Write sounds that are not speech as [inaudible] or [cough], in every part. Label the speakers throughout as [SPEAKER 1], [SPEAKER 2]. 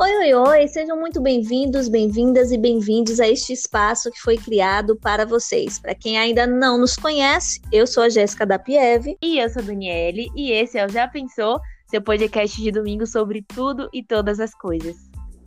[SPEAKER 1] Oi, oi, oi, sejam muito bem-vindos, bem-vindas e bem-vindos a este espaço que foi criado para vocês. Para quem ainda não nos conhece, eu sou a Jéssica da Pieve.
[SPEAKER 2] E eu sou a Daniele, e esse é o Já Pensou, seu podcast de domingo sobre tudo e todas as coisas.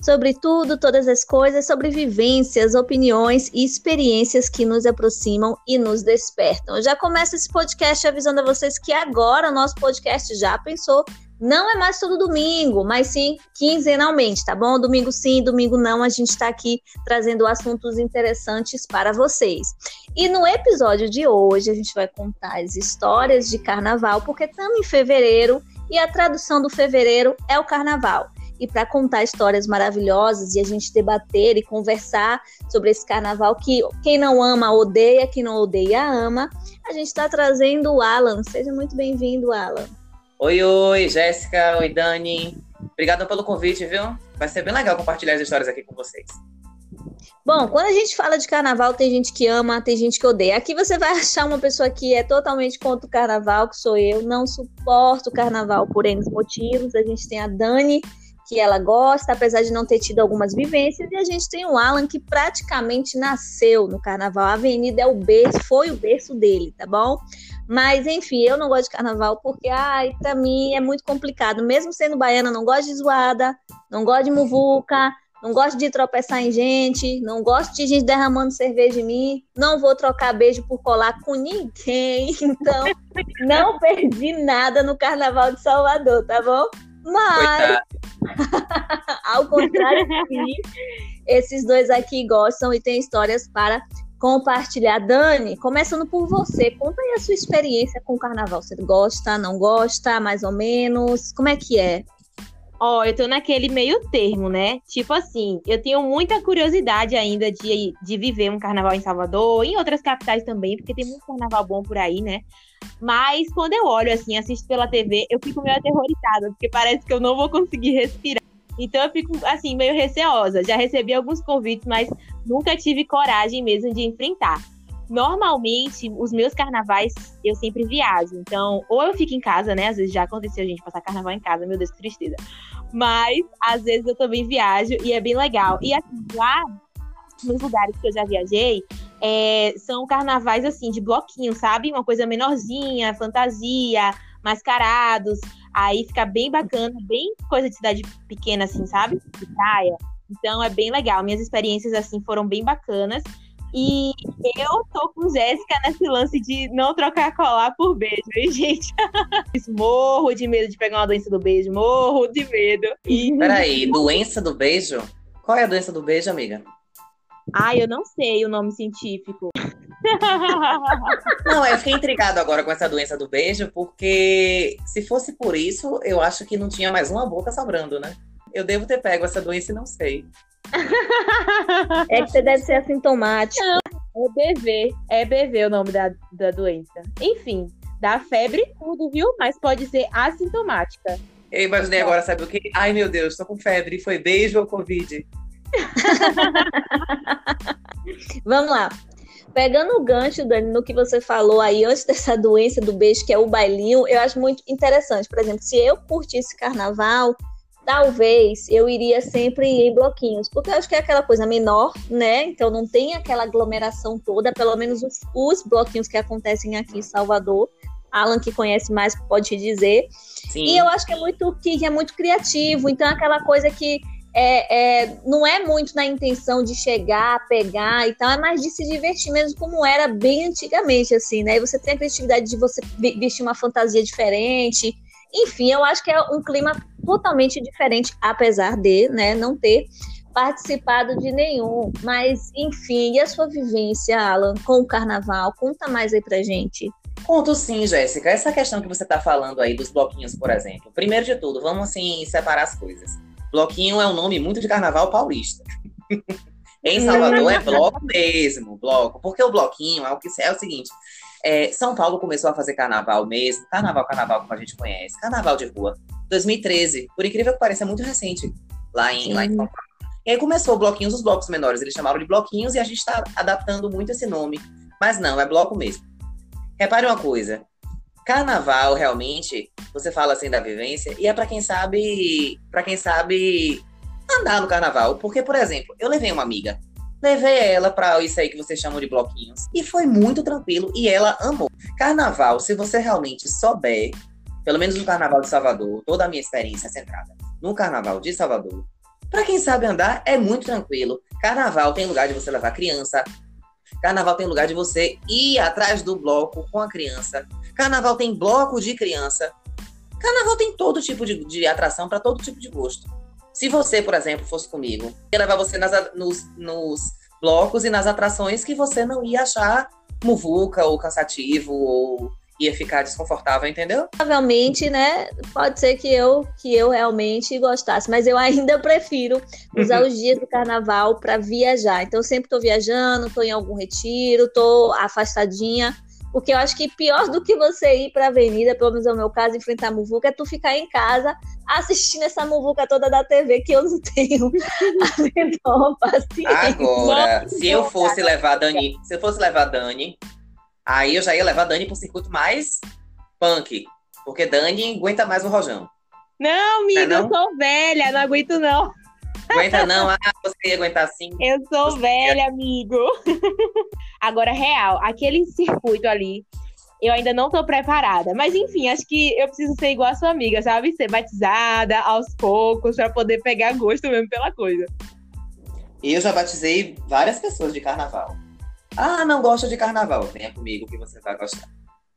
[SPEAKER 1] Sobre tudo, todas as coisas, sobre vivências, opiniões e experiências que nos aproximam e nos despertam. Eu já começo esse podcast avisando a vocês que agora o nosso podcast Já Pensou não é mais todo domingo, mas sim quinzenalmente, tá bom? Domingo sim, domingo não, a gente está aqui trazendo assuntos interessantes para vocês. E no episódio de hoje a gente vai contar as histórias de carnaval, porque estamos em fevereiro e a tradução do fevereiro é o carnaval. E para contar histórias maravilhosas e a gente debater e conversar sobre esse carnaval que quem não ama odeia, quem não odeia ama, a gente está trazendo o Alan. Seja muito bem-vindo, Alan.
[SPEAKER 3] Oi, oi, Jéssica, oi, Dani. Obrigada pelo convite, viu? Vai ser bem legal compartilhar as histórias aqui com vocês.
[SPEAKER 1] Bom, quando a gente fala de carnaval, tem gente que ama, tem gente que odeia. Aqui você vai [laughs] achar uma pessoa que é totalmente contra o carnaval, que sou eu. Não suporto o carnaval por N motivos. A gente tem a Dani, que ela gosta, apesar de não ter tido algumas vivências. E a gente tem o Alan, que praticamente nasceu no carnaval. A Avenida é o berço, foi o berço dele, tá bom? Mas, enfim, eu não gosto de carnaval porque, ai, pra mim é muito complicado. Mesmo sendo baiana, não gosto de zoada, não gosto de muvuca, não gosto de tropeçar em gente, não gosto de gente derramando cerveja em mim, não vou trocar beijo por colar com ninguém. [laughs] Então, não perdi nada no Carnaval de Salvador, tá bom? Mas, [laughs] ao contrário de mim, esses dois aqui gostam e têm histórias para compartilhar. Dani, começando por você, conta aí a sua experiência com o carnaval. Você gosta, não gosta, mais ou menos? Como é que é?
[SPEAKER 2] Ó, oh, eu tô naquele meio termo, né? Tipo assim, eu tenho muita curiosidade ainda de, de viver um carnaval em Salvador, em outras capitais também, porque tem muito carnaval bom por aí, né? Mas quando eu olho assim, assisto pela TV, eu fico meio aterrorizada, porque parece que eu não vou conseguir respirar. Então eu fico, assim, meio receosa. Já recebi alguns convites, mas nunca tive coragem mesmo de enfrentar. Normalmente, os meus carnavais, eu sempre viajo. Então, ou eu fico em casa, né? Às vezes já aconteceu a gente passar carnaval em casa, meu Deus, que tristeza. Mas, às vezes eu também viajo e é bem legal. E assim, lá nos lugares que eu já viajei, é, são carnavais assim, de bloquinho, sabe? Uma coisa menorzinha, fantasia, mascarados. Aí fica bem bacana, bem coisa de cidade pequena, assim, sabe? De praia. Então é bem legal. Minhas experiências, assim, foram bem bacanas. E eu tô com Jéssica nesse lance de não trocar colar por beijo, hein, [laughs] gente? morro de medo de pegar uma doença do beijo, morro de medo.
[SPEAKER 3] E... [laughs] Peraí, doença do beijo? Qual é a doença do beijo, amiga?
[SPEAKER 2] Ai, eu não sei o nome científico.
[SPEAKER 3] Não, eu fiquei intrigado agora com essa doença do beijo, porque se fosse por isso, eu acho que não tinha mais uma boca sobrando, né? Eu devo ter pego essa doença e não sei.
[SPEAKER 1] É que você deve ser assintomático.
[SPEAKER 2] Não, é BV. É BV o nome da, da doença. Enfim, dá febre e tudo, viu? Mas pode ser assintomática.
[SPEAKER 3] Eu imaginei agora, sabe o quê? Ai, meu Deus, tô com febre. Foi beijo ou Covid? [laughs]
[SPEAKER 1] Vamos lá. Pegando o gancho, Dani, no que você falou aí antes [laughs] dessa doença do beijo, que é o bailinho, eu acho muito interessante. Por exemplo, se eu curtisse carnaval, talvez eu iria sempre em bloquinhos, porque eu acho que é aquela coisa menor, né? Então não tem aquela aglomeração toda, pelo menos os, os bloquinhos que acontecem aqui em Salvador. Alan, que conhece mais, pode te dizer. Sim. E eu acho que é muito que é muito criativo, então é aquela coisa que é, é, não é muito na intenção de chegar, pegar e tal, é mais de se divertir mesmo, como era bem antigamente, assim, né? E você tem a criatividade de você vestir uma fantasia diferente. Enfim, eu acho que é um clima totalmente diferente, apesar de né, não ter participado de nenhum. Mas, enfim, e a sua vivência, Alan, com o carnaval? Conta mais aí pra gente.
[SPEAKER 3] Conto sim, Jéssica. Essa questão que você está falando aí dos bloquinhos, por exemplo. Primeiro de tudo, vamos assim separar as coisas. Bloquinho é um nome muito de carnaval paulista. [laughs] em Salvador é bloco mesmo, bloco. Porque o bloquinho é o que é o seguinte. É, São Paulo começou a fazer carnaval mesmo, carnaval, carnaval como a gente conhece, carnaval de rua, 2013. Por incrível que pareça, é muito recente lá em, lá em São Paulo. E aí começou bloquinhos, os blocos menores, eles chamaram de bloquinhos e a gente está adaptando muito esse nome. Mas não, é bloco mesmo. Repare uma coisa, Carnaval, realmente, você fala assim da vivência, e é para quem sabe, para quem sabe andar no carnaval. Porque, por exemplo, eu levei uma amiga. Levei ela para isso aí que vocês chamam de bloquinhos. E foi muito tranquilo e ela amou. Carnaval, se você realmente souber, pelo menos no Carnaval de Salvador, toda a minha experiência é centrada no Carnaval de Salvador. Para quem sabe andar, é muito tranquilo. Carnaval tem lugar de você levar criança. Carnaval tem lugar de você ir atrás do bloco com a criança. Carnaval tem bloco de criança. Carnaval tem todo tipo de, de atração para todo tipo de gosto. Se você, por exemplo, fosse comigo, ia levar você nas, nos, nos blocos e nas atrações que você não ia achar muvuca ou cansativo ou ia ficar desconfortável, entendeu?
[SPEAKER 1] Provavelmente, né? Pode ser que eu que eu realmente gostasse, mas eu ainda [laughs] prefiro usar os dias do carnaval para viajar. Então, eu sempre estou viajando, estou em algum retiro, estou afastadinha. Porque eu acho que pior do que você ir para a avenida, pelo menos é o meu caso, enfrentar a muvuca, é tu ficar em casa assistindo essa muvuca toda da TV que eu não tenho [laughs]
[SPEAKER 3] então, Agora, se eu fosse levar Dani, se eu fosse levar Dani, aí eu já ia levar Dani pro circuito mais punk, porque Dani aguenta mais o rojão.
[SPEAKER 2] Não, amiga, não, é não? eu sou velha, não aguento não.
[SPEAKER 3] Aguenta não? Ah, você ia aguentar sim.
[SPEAKER 2] Eu sou você velha, ia... amigo. [laughs] Agora, real, aquele [laughs] circuito ali, eu ainda não tô preparada. Mas enfim, acho que eu preciso ser igual a sua amiga, sabe? Ser batizada aos poucos para poder pegar gosto mesmo pela coisa.
[SPEAKER 3] E eu já batizei várias pessoas de carnaval. Ah, não gosta de carnaval? Venha comigo que você vai gostar.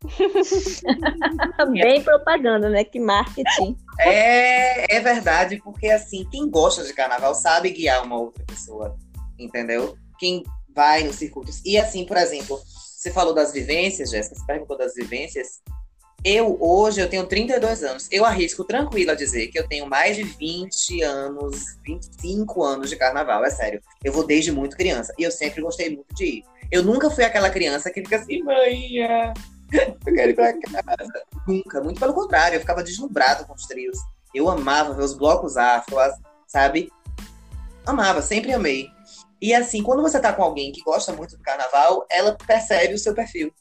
[SPEAKER 3] [laughs]
[SPEAKER 1] Bem propaganda, né? Que marketing.
[SPEAKER 3] É, é verdade, porque assim, quem gosta de carnaval sabe guiar uma outra pessoa, entendeu? Quem vai nos circuitos. E assim, por exemplo, você falou das vivências, Jéssica, você perguntou das vivências. Eu, hoje, eu tenho 32 anos. Eu arrisco tranquilo a dizer que eu tenho mais de 20 anos, 25 anos de carnaval, é sério. Eu vou desde muito criança. E eu sempre gostei muito de ir. Eu nunca fui aquela criança que fica assim, mãe, eu quero ir pra casa. Nunca, muito pelo contrário, eu ficava deslumbrado com os trios. Eu amava ver os blocos afro, sabe? Amava, sempre amei. E assim, quando você tá com alguém que gosta muito do carnaval, ela percebe o seu perfil.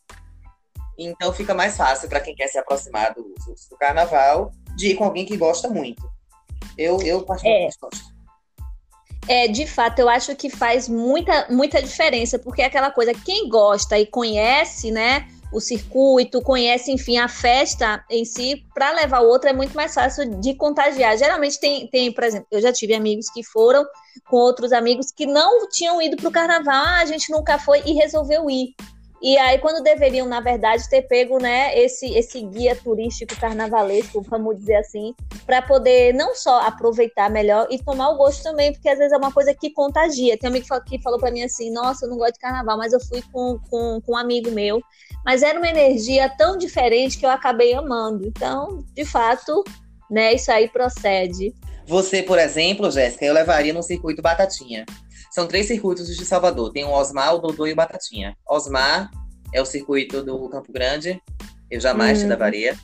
[SPEAKER 3] Então fica mais fácil para quem quer se aproximar do, do, carnaval de ir com alguém que gosta muito. Eu, eu particularmente é. gosto.
[SPEAKER 1] É, de fato, eu acho que faz muita, muita diferença, porque é aquela coisa, quem gosta e conhece, né, o circuito, conhece, enfim, a festa em si, para levar o outro é muito mais fácil de contagiar. Geralmente tem, tem, por exemplo, eu já tive amigos que foram com outros amigos que não tinham ido para o carnaval, ah, a gente nunca foi e resolveu ir. E aí, quando deveriam, na verdade, ter pego né, esse, esse guia turístico carnavalesco, vamos dizer assim, para poder não só aproveitar melhor e tomar o gosto também, porque às vezes é uma coisa que contagia. Tem um amigo que falou para mim assim: Nossa, eu não gosto de carnaval, mas eu fui com, com, com um amigo meu. Mas era uma energia tão diferente que eu acabei amando. Então, de fato, né, isso aí procede.
[SPEAKER 3] Você, por exemplo, Jéssica, eu levaria no circuito Batatinha. São três circuitos de Salvador. Tem o Osmar, o Dodô e o Batatinha. Osmar é o circuito do Campo Grande. Eu jamais hum. te levaria.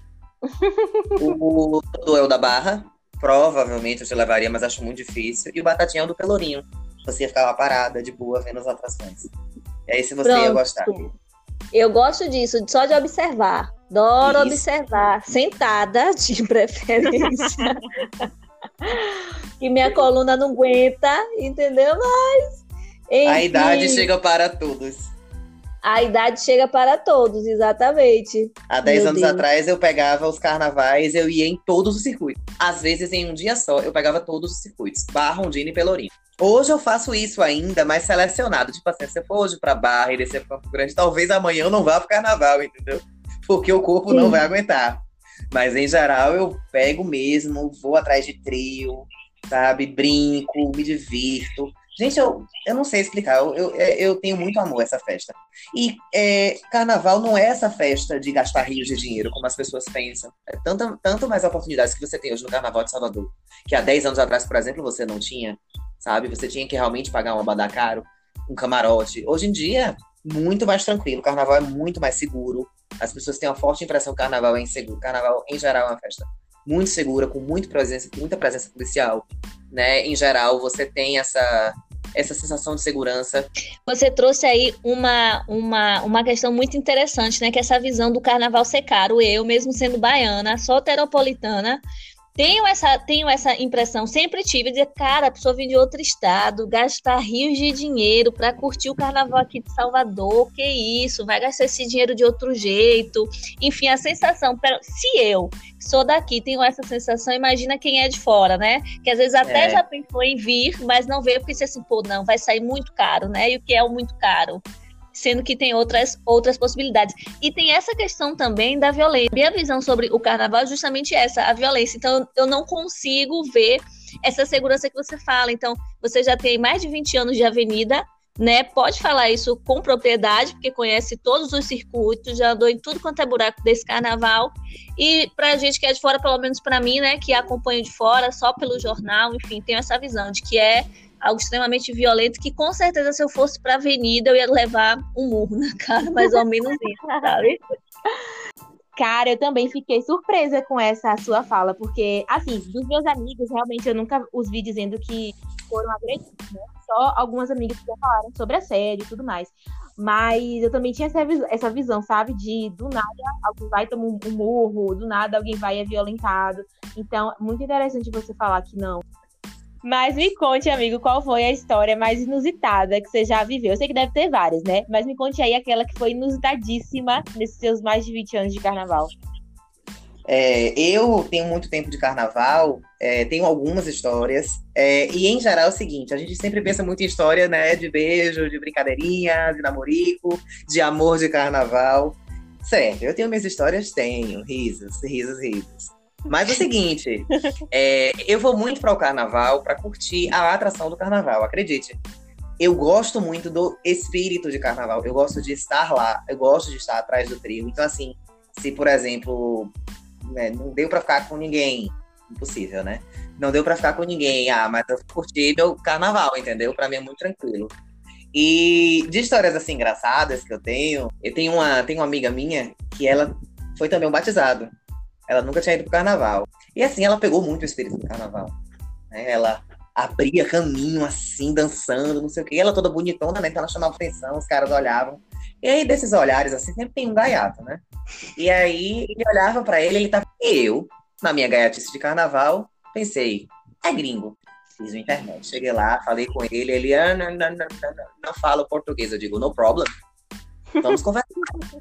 [SPEAKER 3] o Dodô é o da Barra. Provavelmente eu te levaria, mas acho muito difícil. E o Batatinha é o do Pelourinho. Você ia ficar lá parada, de boa, vendo as atrações. E aí, se você Pronto. ia gostar.
[SPEAKER 1] Eu gosto disso, só de observar. Adoro Isso. observar. Sentada, de preferência. [laughs] que minha coluna não aguenta, entendeu? Mas.
[SPEAKER 3] Enfim, a idade chega para todos.
[SPEAKER 1] A idade chega para todos, exatamente.
[SPEAKER 3] Há 10 anos Deus. atrás eu pegava os carnavais, eu ia em todos os circuitos. Às vezes, em um dia só, eu pegava todos os circuitos. Barra, Rondina e Pelourinho. Hoje eu faço isso ainda, mais selecionado. Tipo assim, se eu for hoje pra Barra e descer pro Campo Grande, talvez amanhã eu não vá pro carnaval, entendeu? Porque o corpo Sim. não vai aguentar. Mas em geral eu pego mesmo, vou atrás de trio, sabe? Brinco, me divirto. Gente, eu, eu não sei explicar, eu, eu, é, eu tenho muito amor essa festa. E é, carnaval não é essa festa de gastar rios de dinheiro, como as pessoas pensam. É tanto, tanto mais oportunidades que você tem hoje no Carnaval de Salvador, que há 10 anos atrás, por exemplo, você não tinha, sabe? Você tinha que realmente pagar um abadá caro, um camarote. Hoje em dia, muito mais tranquilo, o carnaval é muito mais seguro. As pessoas têm uma forte impressão que o carnaval é inseguro. O carnaval, em geral, é uma festa muito segura, com muito presença, muita presença policial. Né? Em geral, você tem essa, essa sensação de segurança.
[SPEAKER 1] Você trouxe aí uma, uma, uma questão muito interessante, né? Que é essa visão do carnaval ser caro. Eu, mesmo sendo baiana, soteropolitana, tenho essa, tenho essa impressão, sempre tive, de cara, a pessoa vir de outro estado, gastar rios de dinheiro para curtir o carnaval aqui de Salvador, que isso, vai gastar esse dinheiro de outro jeito. Enfim, a sensação, se eu sou daqui, tenho essa sensação, imagina quem é de fora, né? Que às vezes até é. já pensou em vir, mas não veio porque disse assim, pô, não, vai sair muito caro, né? E o que é o muito caro? Sendo que tem outras, outras possibilidades. E tem essa questão também da violência. Minha visão sobre o carnaval é justamente essa, a violência. Então, eu não consigo ver essa segurança que você fala. Então, você já tem mais de 20 anos de avenida, né? Pode falar isso com propriedade, porque conhece todos os circuitos, já andou em tudo quanto é buraco desse carnaval. E para a gente que é de fora, pelo menos para mim, né, que acompanha de fora, só pelo jornal, enfim, tenho essa visão de que é algo extremamente violento que com certeza se eu fosse para avenida eu ia levar um murro na cara, mais ou menos isso, sabe? [laughs]
[SPEAKER 2] Cara, eu também fiquei surpresa com essa sua fala, porque, assim, dos meus amigos, realmente eu nunca os vi dizendo que foram agredidos, né? Só algumas amigas que já falaram sobre assédio e tudo mais. Mas eu também tinha essa, essa visão, sabe? De do nada alguém vai tomar um murro, do nada alguém vai é violentado. Então, muito interessante você falar que não, mas me conte, amigo, qual foi a história mais inusitada que você já viveu? Eu sei que deve ter várias, né? Mas me conte aí aquela que foi inusitadíssima nesses seus mais de 20 anos de carnaval.
[SPEAKER 3] É, eu tenho muito tempo de carnaval, é, tenho algumas histórias, é, e em geral é o seguinte: a gente sempre pensa muito em história, né? De beijo, de brincadeirinha, de namorico, de amor de carnaval. Certo, eu tenho minhas histórias, tenho, risos, risos, risos. Mas é o seguinte, [laughs] é, eu vou muito para o carnaval para curtir a atração do carnaval, acredite. Eu gosto muito do espírito de carnaval, eu gosto de estar lá, eu gosto de estar atrás do trio. Então, assim, se, por exemplo, né, não deu para ficar com ninguém, impossível, né? Não deu para ficar com ninguém, ah, mas eu curti meu carnaval, entendeu? Para mim é muito tranquilo. E de histórias assim engraçadas que eu tenho, eu tenho uma, tenho uma amiga minha que ela foi também um batizado. Ela nunca tinha ido pro carnaval. E assim, ela pegou muito o espírito do carnaval. Né? Ela abria caminho assim, dançando, não sei o quê. Ela toda bonitona, né? Então ela chamava atenção, os caras olhavam. E aí, desses olhares, assim, sempre tem um gaiato, né? E aí, ele olhava para ele, ele tava. Eu, na minha gaiatice de carnaval, pensei, é gringo. Fiz uma internet. Cheguei lá, falei com ele, ele, ah, não, não, não, não, não fala português. Eu digo, no problem. Vamos conversar.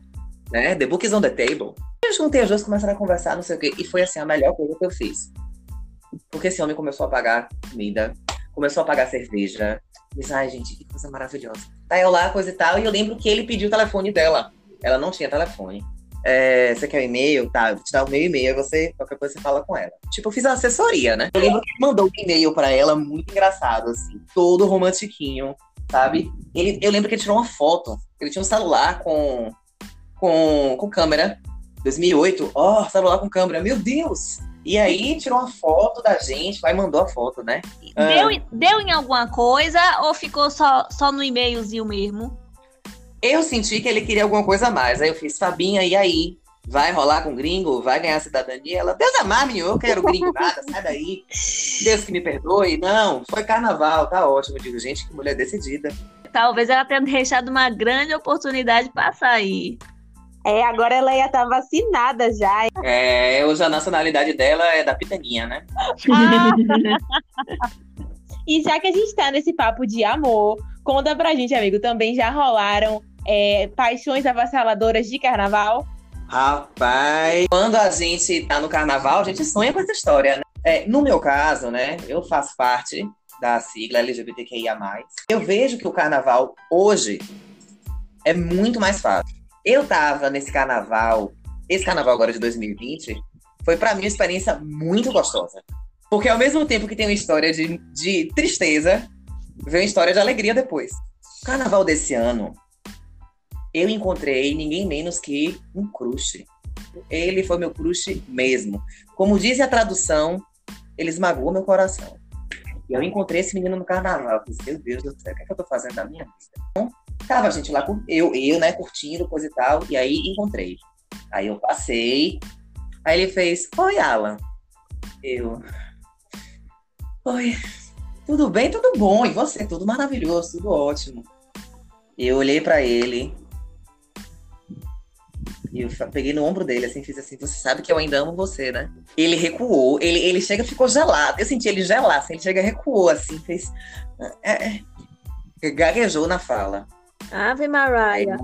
[SPEAKER 3] [laughs] né? The book is on the table. Eu juntei as duas, começaram a conversar, não sei o quê. E foi assim a melhor coisa que eu fiz. Porque esse homem começou a pagar comida, começou a pagar cerveja. Disse, ai, gente, que coisa maravilhosa. Tá eu lá, coisa e tal, e eu lembro que ele pediu o telefone dela. Ela não tinha telefone. É, você quer um e-mail? Tá, vou te dar o meu e-mail, você, qualquer coisa você fala com ela. Tipo, eu fiz uma assessoria, né? Eu lembro que ele mandou um e-mail pra ela, muito engraçado, assim, todo romantiquinho, sabe? Ele, eu lembro que ele tirou uma foto. Ele tinha um celular com, com, com câmera 2008, ó, oh, celular com câmera, meu Deus! E aí tirou uma foto da gente, vai mandou a foto, né?
[SPEAKER 1] Deu, ah, deu em alguma coisa ou ficou só, só no e-mailzinho mesmo?
[SPEAKER 3] Eu senti que ele queria alguma coisa a mais. Aí eu fiz, Fabinha, e aí? Vai rolar com gringo? Vai ganhar cidadania? Ela, Deus amar, menino, eu quero gringo nada, sai daí. Deus que me perdoe. Não, foi carnaval, tá ótimo. Eu digo, gente, que mulher decidida.
[SPEAKER 1] Talvez ela tenha deixado uma grande oportunidade para sair.
[SPEAKER 2] É, agora ela ia estar tá vacinada já.
[SPEAKER 3] É, hoje a nacionalidade dela é da pitaninha, né? [laughs]
[SPEAKER 2] e já que a gente tá nesse papo de amor, conta pra gente, amigo, também já rolaram é, paixões avassaladoras de carnaval?
[SPEAKER 3] Rapaz, quando a gente tá no carnaval, a gente sonha com essa história, né? É, no meu caso, né, eu faço parte da sigla LGBTQIA+. Eu vejo que o carnaval hoje é muito mais fácil. Eu tava nesse carnaval, esse carnaval agora de 2020, foi para mim uma experiência muito gostosa. Porque ao mesmo tempo que tem uma história de, de tristeza, vem uma história de alegria depois. O carnaval desse ano, eu encontrei ninguém menos que um crush. Ele foi meu crush mesmo. Como diz a tradução, ele esmagou meu coração. E eu encontrei esse menino no carnaval. Eu meu Deus do céu, o que, é que eu tô fazendo da minha vida? Então, Tava a gente lá, eu, eu, né, curtindo, coisa e tal, e aí encontrei. Aí eu passei, aí ele fez, oi, Alan. Eu, oi, tudo bem, tudo bom, e você? Tudo maravilhoso, tudo ótimo. Eu olhei para ele, E eu peguei no ombro dele, assim, fiz assim, você sabe que eu ainda amo você, né? Ele recuou, ele, ele chega ficou gelado. Eu senti ele gelar, assim, ele chega recuou, assim, fez. É, é, gaguejou na fala.
[SPEAKER 1] Ave Mariah.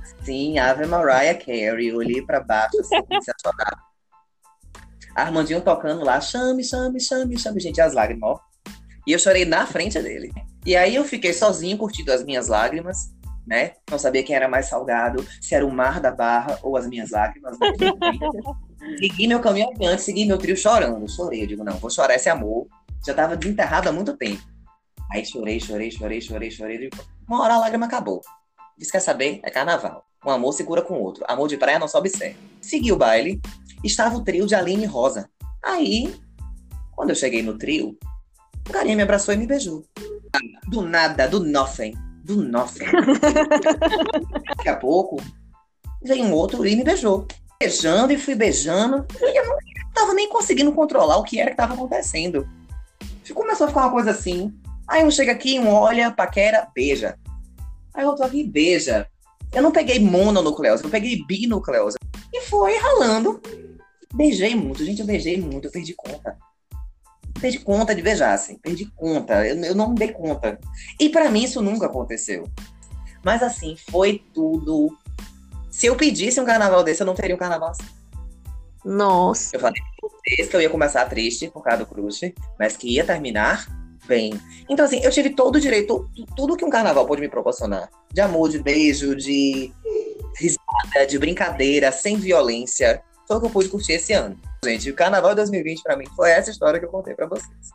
[SPEAKER 3] Assim, Ave Mariah Carey. olhei pra baixo, assim, [laughs] comecei a chorar. Armandinho tocando lá, chame, chame, chame, chame, gente, as lágrimas, ó. E eu chorei na frente dele. E aí eu fiquei sozinho curtindo as minhas lágrimas né? Não sabia quem era mais salgado, se era o mar da barra ou as minhas lágrimas. [laughs] segui meu caminho adiante, segui meu trio chorando. Chorei, eu digo, não, vou chorar esse amor. Já estava desenterrado há muito tempo. Aí chorei, chorei, chorei, chorei, chorei. Digo, uma hora a lágrima acabou. Diz, quer saber? É carnaval. Um amor se cura com o outro. Amor de praia não sobe certo. Segui o baile. Estava o trio de Aline Rosa. Aí, quando eu cheguei no trio, o carinha me abraçou e me beijou. Do nada, do nothing do nothing. [laughs] Daqui a pouco, veio um outro e me beijou. Beijando e fui beijando. E eu não tava nem conseguindo controlar o que era que tava acontecendo. Começou a ficar uma coisa assim. Aí um chega aqui, um olha, paquera, beija. Aí outro aqui, beija. Eu não peguei mononucleose, eu peguei binucleose. E foi ralando. Beijei muito, gente, eu beijei muito, eu perdi conta perdi conta de beijar, assim, perdi conta, eu, eu não me dei conta. E para mim isso nunca aconteceu. Mas assim, foi tudo. Se eu pedisse um carnaval desse, eu não teria um carnaval assim.
[SPEAKER 1] Nossa.
[SPEAKER 3] Eu falei que eu ia começar triste por causa do crush, mas que ia terminar bem. Então, assim, eu tive todo o direito, tudo que um carnaval pode me proporcionar. De amor, de beijo, de risada, de brincadeira, sem violência. Foi o que eu pude curtir esse ano. Gente, o Carnaval 2020 para mim foi essa história que eu contei para vocês.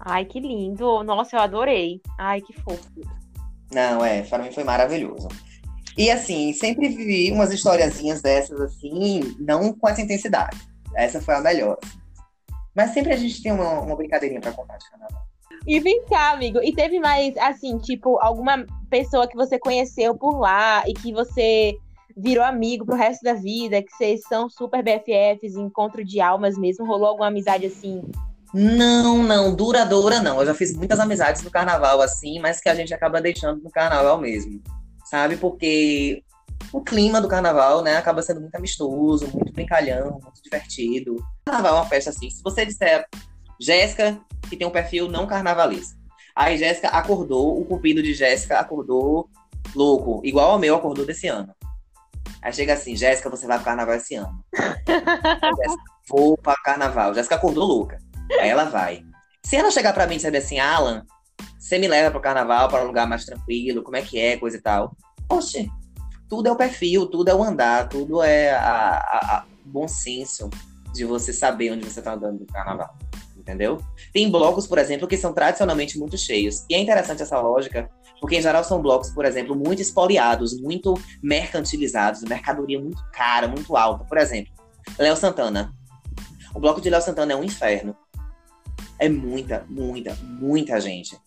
[SPEAKER 2] Ai, que lindo. Nossa, eu adorei. Ai, que fofo.
[SPEAKER 3] Não, é, para mim foi maravilhoso. E assim, sempre vivi umas historiazinhas dessas assim, não com essa intensidade. Essa foi a melhor. Mas sempre a gente tem uma, uma brincadeirinha para contar de carnaval.
[SPEAKER 2] E vem cá, amigo. E teve mais, assim, tipo, alguma pessoa que você conheceu por lá e que você virou amigo pro resto da vida, que vocês são super BFFs, encontro de almas mesmo? Rolou alguma amizade assim?
[SPEAKER 3] Não, não, duradoura não. Eu já fiz muitas amizades no carnaval assim, mas que a gente acaba deixando no carnaval mesmo. Sabe? Porque o clima do carnaval, né, acaba sendo muito amistoso, muito brincalhão, muito divertido. Carnaval é uma festa assim. Se você disser Jéssica, que tem um perfil não carnavalista. Aí Jéssica acordou, o cupido de Jéssica acordou louco, igual ao meu acordou desse ano. Aí chega assim, Jéssica, você vai pro carnaval esse ano. vou para carnaval. Jéssica acordou louca. Aí ela vai. Se ela chegar para mim e dizer assim, Alan, você me leva pro carnaval para um lugar mais tranquilo, como é que é, coisa e tal. Oxe, tudo é o perfil, tudo é o andar, tudo é a, a, a bom senso de você saber onde você tá andando no carnaval. Entendeu? Tem blocos, por exemplo, que são tradicionalmente muito cheios. E é interessante essa lógica, porque, em geral, são blocos, por exemplo, muito espoliados, muito mercantilizados, mercadoria muito cara, muito alta. Por exemplo, Léo Santana. O bloco de Léo Santana é um inferno. É muita, muita, muita gente.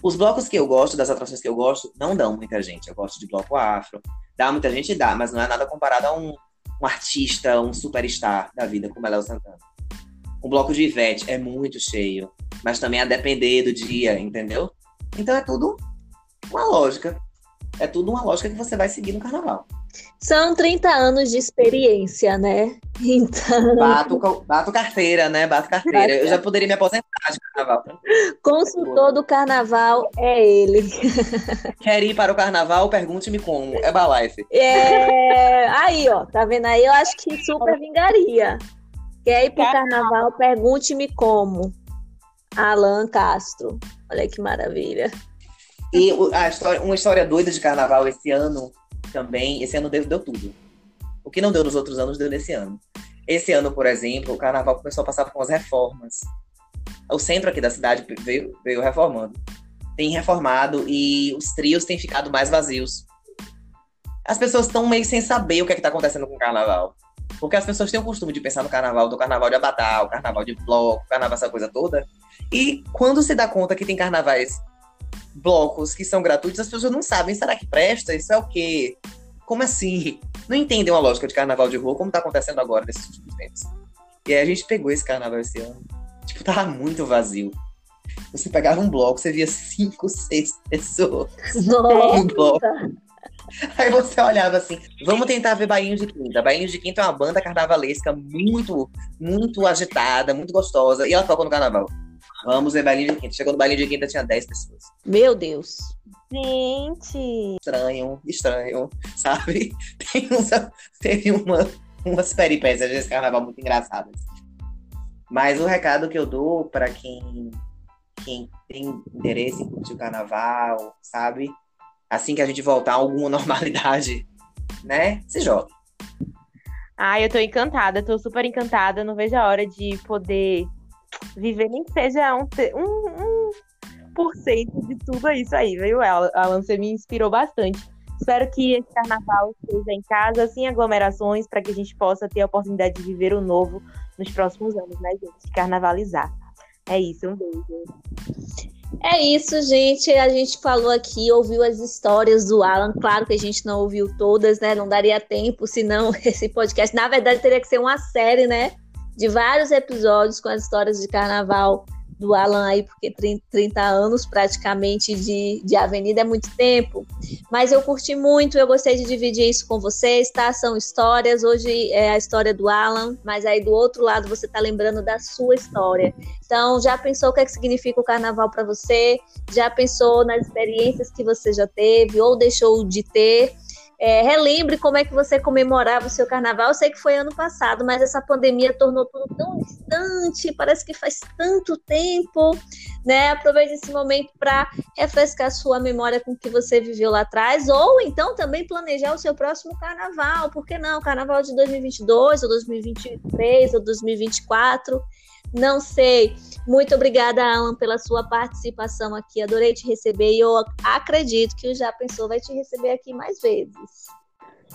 [SPEAKER 3] Os blocos que eu gosto, das atrações que eu gosto, não dão muita gente. Eu gosto de bloco afro. Dá muita gente, dá, mas não é nada comparado a um, um artista, um superstar da vida como é Léo Santana. Um bloco de Ivete é muito cheio, mas também a depender do dia, entendeu? Então é tudo uma lógica. É tudo uma lógica que você vai seguir no carnaval.
[SPEAKER 1] São 30 anos de experiência, né? Então.
[SPEAKER 3] Bato, bato carteira, né? Bato carteira. Eu já poderia me aposentar de carnaval.
[SPEAKER 1] Consultor do carnaval é ele.
[SPEAKER 3] Quer ir para o carnaval? Pergunte-me como. É Balife.
[SPEAKER 1] É. Aí, ó. Tá vendo aí? Eu acho que super vingaria. Quer ir para o carnaval? Pergunte-me como. Alan Castro. Olha que maravilha.
[SPEAKER 3] E a história, uma história doida de carnaval esse ano também. Esse ano deu, deu tudo. O que não deu nos outros anos, deu nesse ano. Esse ano, por exemplo, o carnaval começou a passar por umas reformas. O centro aqui da cidade veio, veio reformando. Tem reformado e os trios têm ficado mais vazios. As pessoas estão meio sem saber o que é está acontecendo com o carnaval. Porque as pessoas têm o costume de pensar no carnaval, do carnaval de Abadá, o carnaval de bloco, o carnaval essa coisa toda. E quando se dá conta que tem carnavais blocos que são gratuitos, as pessoas não sabem, será que presta? Isso é o quê? Como assim? Não entendem uma lógica de carnaval de rua, como tá acontecendo agora nesses últimos tempos. E aí a gente pegou esse carnaval esse ano. Tipo, tava muito vazio. Você pegava um bloco, você via cinco, seis pessoas
[SPEAKER 1] Nossa.
[SPEAKER 3] no bloco. Aí você olhava assim, vamos tentar ver Bainho de Quinta. Bainho de Quinta é uma banda carnavalesca muito, muito agitada, muito gostosa. E ela toca no carnaval. Vamos ver Bainho de Quinta. Chegou no Bainho de Quinta, tinha 10 pessoas.
[SPEAKER 1] Meu Deus.
[SPEAKER 2] Gente.
[SPEAKER 3] Estranho, estranho, sabe? [laughs] Tem uns, teve uma, umas peripécias desse carnaval muito engraçadas. Mas o recado que eu dou para quem, quem tem interesse em curtir o carnaval, sabe? Assim que a gente voltar a alguma [laughs] normalidade, né? Se jogue.
[SPEAKER 2] Ai, eu tô encantada, tô super encantada. Não vejo a hora de poder viver, nem que seja um, um, um por cento de tudo isso aí, viu, Alan? Você me inspirou bastante. Espero que esse carnaval seja em casa, sem aglomerações, para que a gente possa ter a oportunidade de viver o novo nos próximos anos, né, gente? De carnavalizar. É isso, um beijo.
[SPEAKER 1] É isso, gente. A gente falou aqui, ouviu as histórias do Alan. Claro que a gente não ouviu todas, né? Não daria tempo, senão [laughs] esse podcast, na verdade, teria que ser uma série, né? De vários episódios com as histórias de carnaval do Alan aí, porque 30 anos praticamente de, de Avenida é muito tempo. Mas eu curti muito, eu gostei de dividir isso com vocês, tá? São histórias. Hoje é a história do Alan, mas aí do outro lado você tá lembrando da sua história. Então, já pensou o que, é que significa o carnaval para você? Já pensou nas experiências que você já teve ou deixou de ter? É, relembre como é que você comemorava o seu carnaval. Eu sei que foi ano passado, mas essa pandemia tornou tudo tão distante, parece que faz tanto tempo, né? Aproveite esse momento para refrescar sua memória com o que você viveu lá atrás, ou então também planejar o seu próximo carnaval, por que não? Carnaval de 2022, ou 2023, ou 2024 não sei. Muito obrigada, Alan, pela sua participação aqui. Adorei te receber e eu acredito que o Já Pensou vai te receber aqui mais vezes.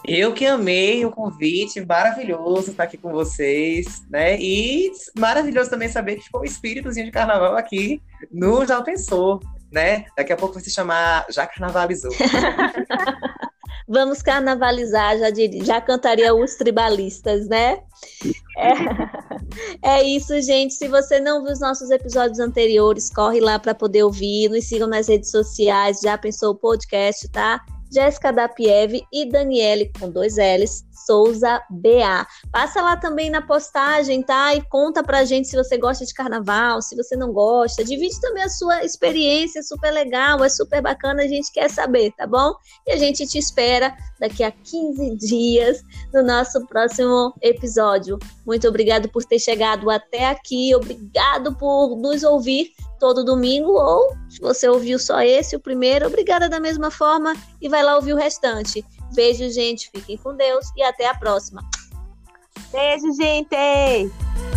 [SPEAKER 3] Eu que amei o convite, maravilhoso estar aqui com vocês, né? E maravilhoso também saber que ficou um espíritozinho de carnaval aqui no Já Pensou, né? Daqui a pouco vai se chamar Já Carnavalizou. [laughs]
[SPEAKER 1] Vamos carnavalizar, já, diria, já cantaria os tribalistas, né? É, [laughs] é, isso, gente. Se você não viu os nossos episódios anteriores, corre lá para poder ouvir. Nos sigam nas redes sociais. Já pensou o podcast, tá? Jéssica da Pieve e Daniele com dois L's Souza BA. Passa lá também na postagem, tá? E conta pra gente se você gosta de carnaval, se você não gosta. Divide também a sua experiência, é super legal, é super bacana, a gente quer saber, tá bom? E a gente te espera daqui a 15 dias no nosso próximo episódio. Muito obrigado por ter chegado até aqui, obrigado por nos ouvir todo domingo, ou se você ouviu só esse, o primeiro, obrigada da mesma forma e vai lá ouvir o restante. Beijo, gente. Fiquem com Deus e até a próxima.
[SPEAKER 2] Beijo, gente!